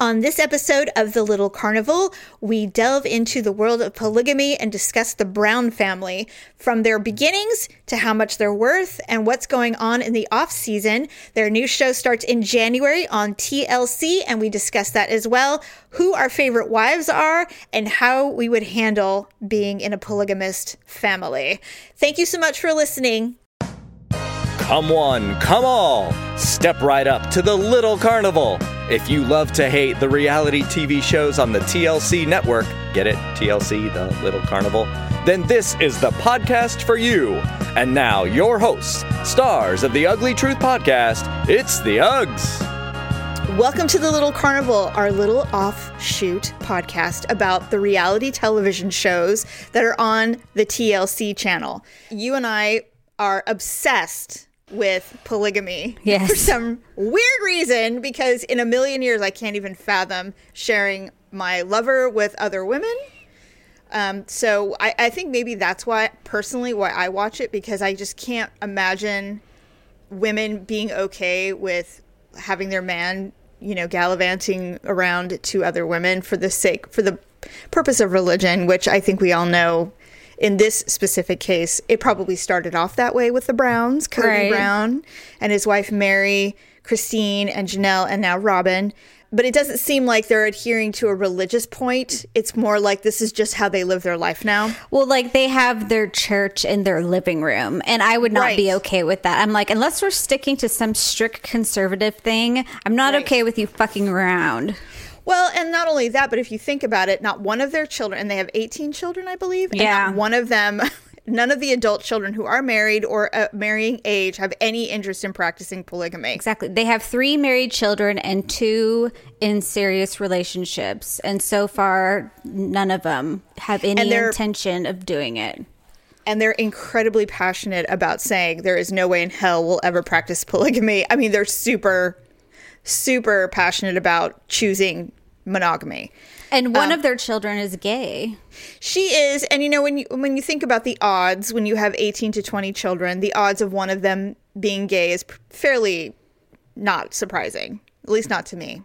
On this episode of The Little Carnival, we delve into the world of polygamy and discuss the Brown family from their beginnings to how much they're worth and what's going on in the off season. Their new show starts in January on TLC, and we discuss that as well. Who our favorite wives are and how we would handle being in a polygamist family. Thank you so much for listening. Come one, come all. Step right up to the Little Carnival. If you love to hate the reality TV shows on the TLC network, get it? TLC, the Little Carnival? Then this is the podcast for you. And now, your hosts, stars of the Ugly Truth podcast, it's the Uggs. Welcome to the Little Carnival, our little offshoot podcast about the reality television shows that are on the TLC channel. You and I are obsessed with polygamy Yes. for some weird reason because in a million years I can't even fathom sharing my lover with other women. Um, so I, I think maybe that's why personally why I watch it because I just can't imagine women being okay with having their man, you know, gallivanting around to other women for the sake for the purpose of religion, which I think we all know in this specific case, it probably started off that way with the Browns, Kody Right. Brown and his wife Meri, Christine and Janelle and now Robyn. But it doesn't seem like they're adhering to a religious point. It's more like this is just how they live their life now. Well, like they have their church in their living room, and I would not be okay with that. I'm like, unless we're sticking to some strict conservative thing, I'm not Right. okay with you fucking around. Well, and not only that, but if you think about it, not one of their children, and they have 18 children, I believe. and Yeah. not one of them, none of the adult children who are married or at marrying age have any interest in practicing polygamy. Exactly. They have three married children and two in serious relationships, and so far, none of them have any intention of doing it. And they're incredibly passionate about saying there is no way in hell we'll ever practice polygamy. I mean, they're super, super passionate about choosing monogamy. And Um, one of their children is gay. She is, and you know when you when you think about the odds when you have eighteen to twenty children, the odds of one of them being gay is fairly not surprising. At least not to me.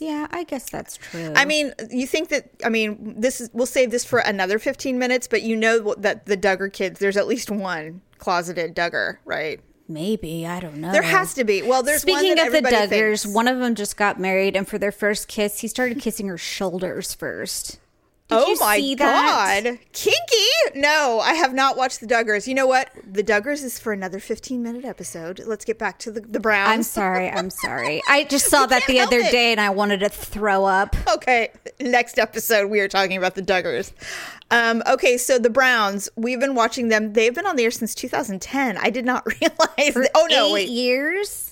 Yeah, I guess that's true. I mean, you think that I mean this is we'll save this for another fifteen minutes, but you know that the Duggar kids, there's at least one closeted Duggar, right? Maybe I don't know. There has to be. Well, there's one Speaking that of the Duggars, thinks. one of them just got married, and for their first kiss, he started kissing her shoulders first. Did oh you my see that? god, kinky! No, I have not watched the Duggars. You know what? The Duggars is for another fifteen minute episode. Let's get back to the the Browns. I'm sorry. I'm sorry. I just saw that the other it. day, and I wanted to throw up. Okay, next episode we are talking about the Duggars. Um, okay, so the Browns, we've been watching them. They've been on the air since 2010. I did not realize. that- oh no, Eight wait. years.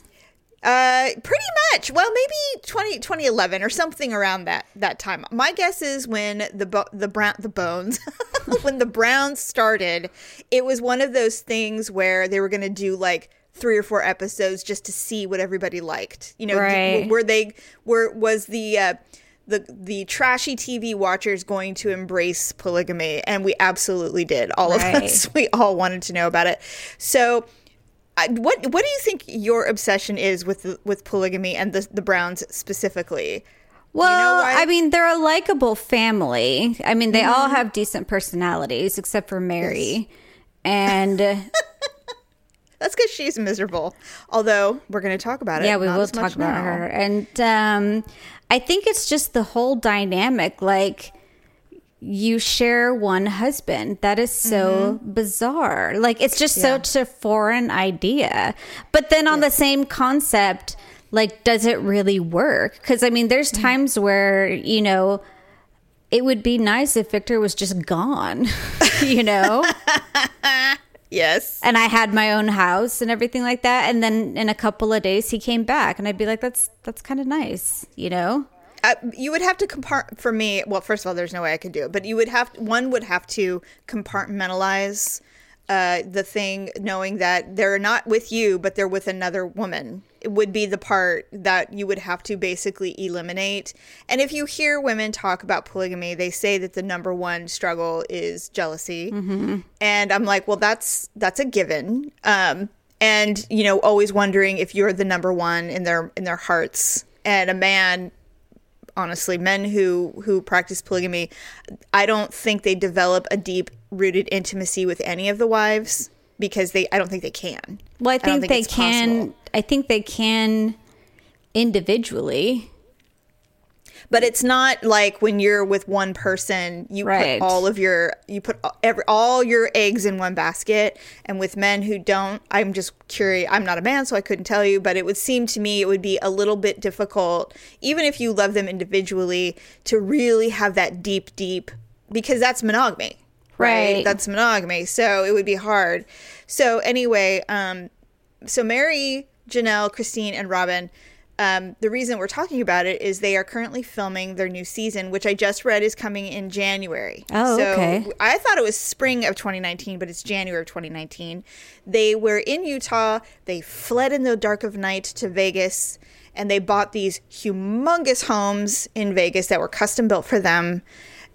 Uh, pretty much. Well, maybe 20, 2011 or something around that that time. My guess is when the bo- the brown the bones when the Browns started, it was one of those things where they were going to do like three or four episodes just to see what everybody liked. You know, Right. were they were was the uh, the the trashy TV watchers going to embrace polygamy, and we absolutely did. All of us, we all wanted to know about it. So, I, what what do you think your obsession is with with polygamy and the the Browns specifically? Well, why? I mean, they're a likable family. I mean, they Mm-hmm. all have decent personalities, except for Meri. And uh, That's because she's miserable. Although we're going to talk about it. yeah, we will talk about now. her. And um, I think it's just the whole dynamic. Like, you share one husband. That is so Mm-hmm. bizarre. Like, it's just such a foreign idea. But then on the same concept, like, does it really work? Because, I mean, there's Mm-hmm. times where, you know, it would be nice if Victor was just gone, you know? Yes. and I had my own house and everything like that. And then in a couple of days, he came back, and I'd be like, "That's that's kind of nice," you know. Uh, you would have to compart for me. Well, first of all, there's no way I could do it, but you would have one would have to compartmentalize uh, the thing, knowing that they're not with you, but they're with another woman. It would be the part that you would have to basically eliminate. And if you hear women talk about polygamy, they say that the number one struggle is jealousy, and I'm like, well, that's that's a given. Um, and you know, always wondering if you're the number one in their in their hearts, and a man honestly. Men who who practice polygamy, I don't think they develop a deep rooted intimacy with any of the wives because they I don't think they can. Well, I don't think, they can. possible. I think they can individually. But it's not like when you're with one person, you Right. put all of your you put every all your eggs in one basket. And with men who don't, I'm just curious. I'm not a man, so I couldn't tell you. But it would seem to me it would be a little bit difficult, even if you love them individually, to really have that deep, deep because that's monogamy, right? Right. That's monogamy. So it would be hard. So anyway, um, so Meri, Janelle, Christine, and Robyn. Um, the reason we're talking about it is they are currently filming their new season, which I just read is coming in January. Oh, so okay. I thought it was spring of 2019, but it's January of 2019. They were in Utah. They fled in the dark of night to Vegas, and they bought these humongous homes in Vegas that were custom built for them.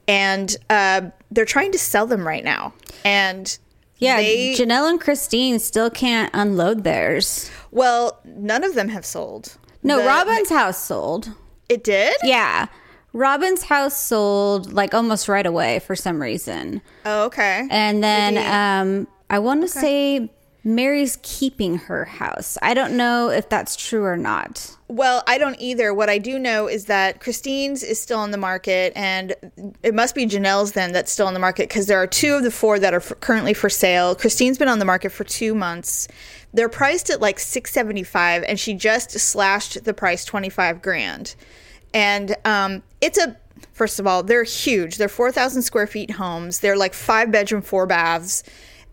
And uh, they're trying to sell them right now. And Yeah, they, Janelle and Christine still can't unload theirs. well, none of them have sold. No, The- Robyn's house sold. It did? Yeah. Robyn's house sold like almost right away for some reason. Oh, okay. And then um I want to say Meri's keeping her house. I don't know if that's true or not. Well, I don't either. What I do know is that Christine's is still on the market, and it must be Janelle's then that's still on the market because there are two of the four that are currently for sale. Christine's been on the market for two months. They're priced at like six seventy five, and she just slashed the price twenty five grand. And um, it's a first of all, they're huge. They're four thousand square feet homes. They're like five bedroom, four baths,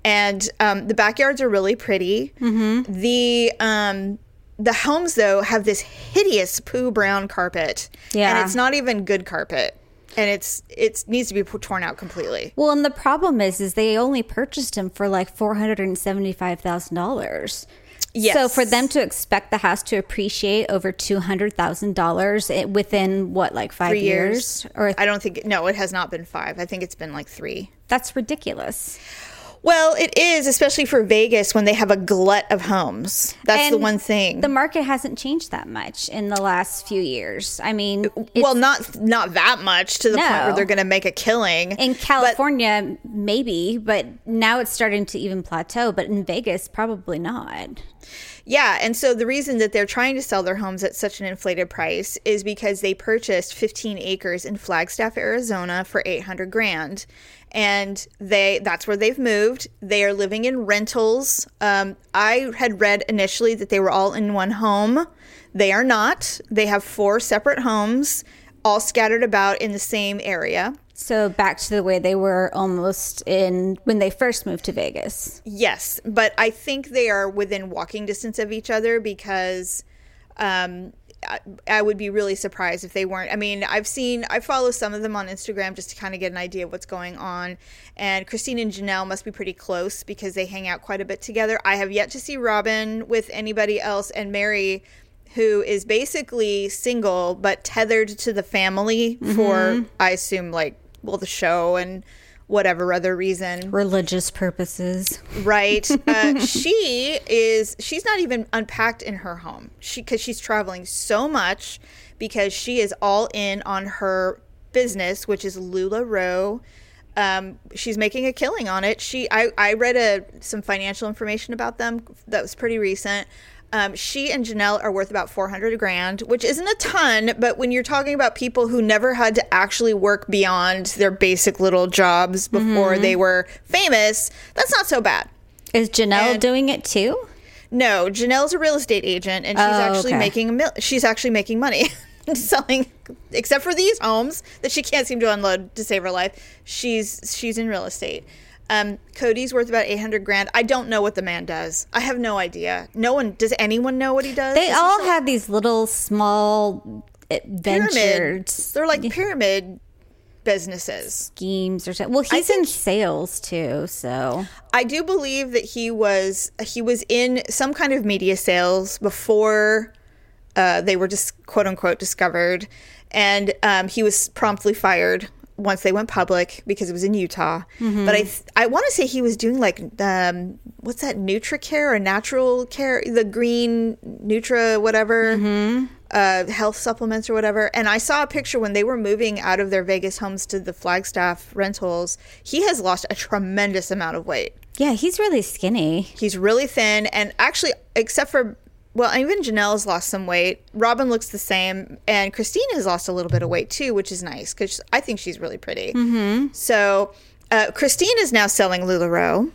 and um, the backyards are really pretty. Mm-hmm. The um, the homes though have this hideous poo brown carpet, Yeah. and it's not even good carpet, and it's it needs to be torn out completely. Well, and the problem is, is they only purchased them for like four hundred and seventy-five thousand dollars. Yes. So for them to expect the house to appreciate over two hundred thousand dollars within what, like five Three years, years, or I don't think no, it has not been five. I think it's been like three. that's ridiculous. Well, it is, especially for Vegas when they have a glut of homes. That's the one thing. The market hasn't changed that much in the last few years. I mean, it's- well, not not that much to the point where they're going to make a killing. in But- California, maybe, but now it's starting to even plateau. But in Vegas, probably not. Yeah, and so the reason that they're trying to sell their homes at such an inflated price is because they purchased 15 acres in Flagstaff, Arizona for 800 grand. And they that's where they've moved. They are living in rentals. Um, I had read initially that they were all in one home. They are not. They have four separate homes, all scattered about in the same area. So back to the way they were almost in when they first moved to Vegas. Yes, but I think they are within walking distance of each other because um, I, I would be really surprised if they weren't. I mean, I've seen, I follow some of them on Instagram just to kind of get an idea of what's going on. And Christine and Janelle must be pretty close because they hang out quite a bit together. I have yet to see Robyn with anybody else, and Meri. Who is basically single but tethered to the family for, I assume, like, well, the show and whatever other reason. Religious purposes. Right. Uh, she is. She's not even unpacked in her home. She because she's traveling so much because she is all in on her business, which is LuLaRoe. Um, she's making a killing on it. She. I. I read a some financial information about them that was pretty recent. Um, she and Janelle are worth about 400 grand, which isn't a ton, but when you're talking about people who never had to actually work beyond their basic little jobs before they were famous, that's not so bad. Is Janelle And- doing it too? No, Janelle's a real estate agent, and she's Oh, actually okay. making a mil- she's actually making money selling, except for these homes that she can't seem to unload to save her life. She's she's in real estate. Um, Kody's worth about eight hundred grand. I don't know what the man does. I have no idea. No one does. Anyone know what he does? They all have these little small ventures They're like pyramid businesses. schemes or something. Well, he's in sales too, so I do believe that he was he was in some kind of media sales before uh, they were just quote unquote discovered, and um, he was promptly fired once they went public because it was in Utah. But I th- I want to say he was doing like um, what's that NutriCare or Natural Care, the green Nutra whatever. uh, health supplements or whatever. And I saw a picture when they were moving out of their Vegas homes to the Flagstaff rentals. He has lost a tremendous amount of weight. Yeah, he's really skinny. He's really thin, and actually, except for well, even Janelle's lost some weight. Robin looks the same, and Christine has lost a little bit of weight too, which is nice because I think she's really pretty. Mm-hmm. So, uh, Christine is now selling Lularoe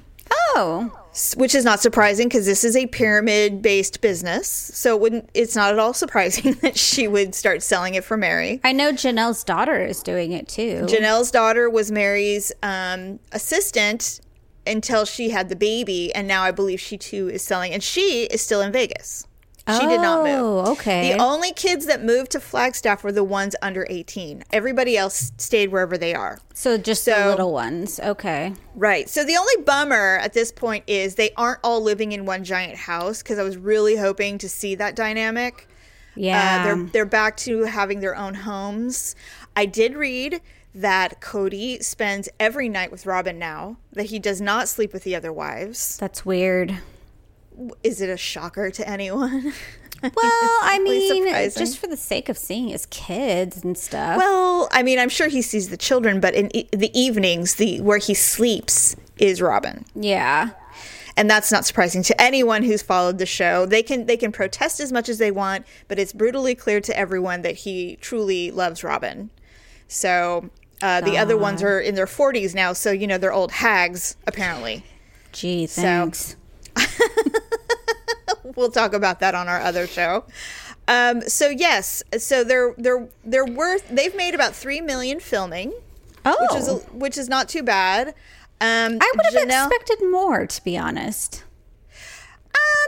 Oh, which is not surprising because this is a pyramid based business. So it wouldn't it's not at all surprising that she would start selling it for Meri. I know Janelle's daughter is doing it too. Janelle's daughter was Meri's um, assistant until she had the baby, and now I believe she too is selling, and she is still in Vegas. She did not move. Oh, okay. The only kids that moved to Flagstaff were the ones under 18. Everybody else stayed wherever they are. so just the little ones. Okay. Right. So the only bummer at this point is they aren't all living in one giant house because I was really hoping to see that dynamic. Yeah. Uh, they're they're back to having their own homes. I did read that Kody spends every night with Robyn now. That he does not sleep with the other wives. That's weird. Is it a shocker to anyone? Well, I mean, surprising. just for the sake of seeing his kids and stuff. well, I mean, I'm sure he sees the children, but in e- the evenings, the where he sleeps is Robyn. yeah. and that's not surprising to anyone who's followed the show. They can they can protest as much as they want, but it's brutally clear to everyone that he truly loves Robyn. So uh, the other ones are in their 40s now, so you know they're old hags apparently. Gee, thanks. We'll talk about that on our other show. Um, so yes, so they're they're they're worth. They've made about three million filming, oh. which is a, which is not too bad. Um, I would have Janelle- expected more, to be honest.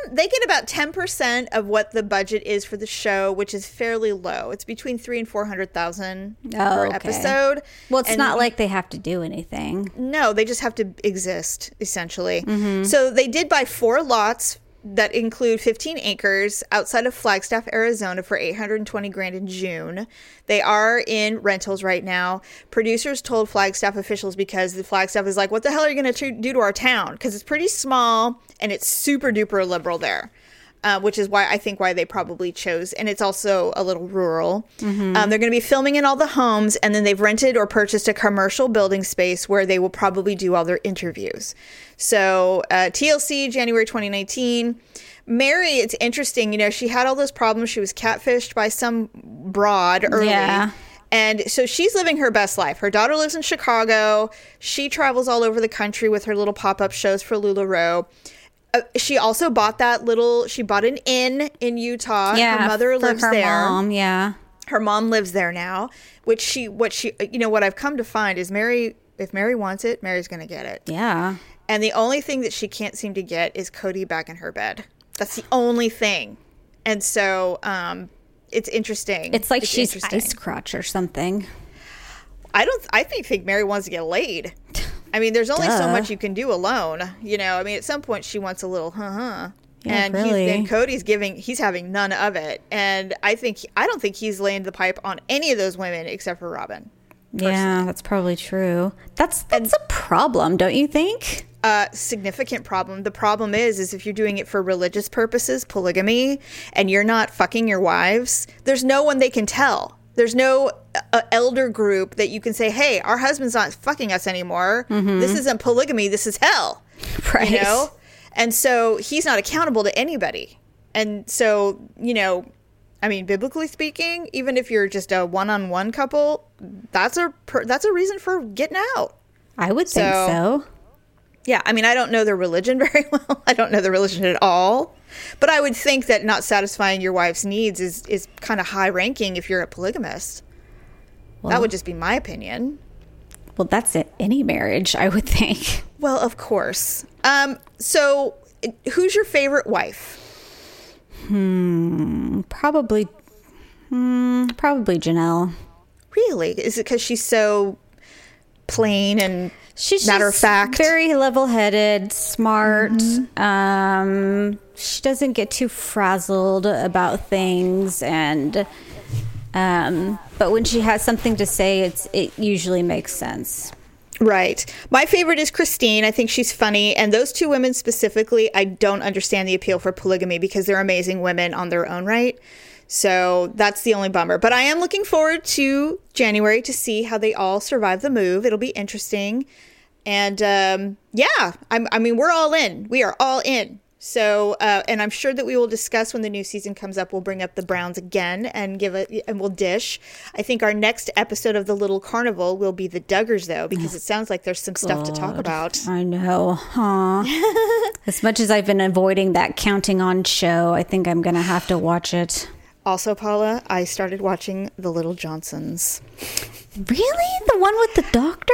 Um, they get about ten percent of what the budget is for the show, which is fairly low. It's between three and four hundred thousand Oh, per okay. episode. Well, it's And not like they have to do anything. no, they just have to exist essentially. Mm-hmm. So they did buy four lots that include 15 acres outside of Flagstaff, Arizona for 820 grand in June. They are in rentals right now. Producers told Flagstaff officials because the Flagstaff is like, what the hell are you going to do to our town? Because it's pretty small and it's super duper liberal there. Uh, which is why I think why they probably chose, and it's also a little rural. Um, they're going to be filming in all the homes, and then they've rented or purchased a commercial building space where they will probably do all their interviews. So uh, TLC January 2019. Meri, it's interesting. You know, she had all those problems. She was catfished by some broad early. Yeah. And so she's living her best life. Her daughter lives in Chicago. She travels all over the country with her little pop up shows for LuLaRoe. Uh, she also bought that little. She bought an inn in Utah. Yeah. her mother lives her there. Mom, yeah. Her mom lives there now. Which she, what she, you know, what I've come to find is Meri. If Meri wants it, Meri's going to get it. Yeah. And the only thing that she can't seem to get is Kody back in her bed. That's the only thing. And so, um, it's interesting. It's like she's interesting. ice crotch or something. I don't. I think think Meri wants to get laid. I mean, there's only so much you can do alone. You know. I mean, at some point she wants a little, huh, huh. Yeah, and really. he's, and Kody's giving. He's having none of it. And I think I don't think he's laying the pipe on any of those women except for Robyn. Yeah, that's probably true. That's that's a problem, don't you think? uh, significant problem. The problem is, is if you're doing it for religious purposes, polygamy, and you're not fucking your wives, there's no one they can tell. There's no uh, elder group that you can say, "Hey, our husband's not fucking us anymore. This isn't polygamy. This is hell." Right. You know, and so he's not accountable to anybody. And so, you know, I mean, biblically speaking, even if you're just a one-on-one couple, that's a per- that's a reason for getting out. I would think So- so. Yeah, I mean, I don't know their religion very well. I don't know the religion at all. But I would think that not satisfying your wife's needs is, is kind of high ranking if you're a polygamist. that would just be my opinion. Well, that's it. Any marriage, I would think. Well, of course. Um, so, who's your favorite wife? Hmm, Probably, hmm, probably Janelle. Really? Is it because she's so plain and She's matter of fact very level-headed, smart. Mm-hmm. Um, she doesn't get too frazzled about things, and um, but when she has something to say, it's it usually makes sense. Right. My favorite is Christine. I think she's funny. And those two women specifically, I don't understand the appeal for polygamy because they're amazing women on their own right. So that's the only bummer. But I am looking forward to January to see how they all survive the move. It'll be interesting. And um, yeah, I'm, I mean, we're all in. We are all in. So, uh, and I'm sure that we will discuss when the new season comes up. We'll bring up the Browns again and give it, and we'll dish. I think our next episode of the Little Carnival will be the Duggars, though, because it sounds like there's some stuff to talk about. I know, huh? as much as I've been avoiding that counting on show, I think I'm gonna have to watch it. Also, Paula, I started watching The Little Johnstons. Really, the one with the doctor?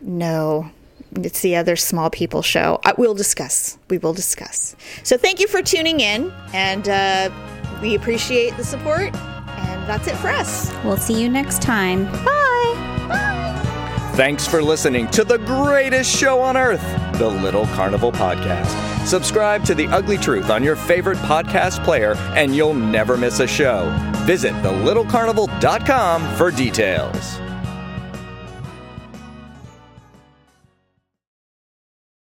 No, it's the other small people show. I, we'll discuss. We will discuss. So thank you for tuning in, and uh, we appreciate the support. And that's it for us. We'll see you next time. Bye. Thanks for listening to the greatest show on earth, the Little Carnival Podcast. Subscribe to The Ugly Truth on your favorite podcast player, and you'll never miss a show. Visit thelittlecarnival.com for details.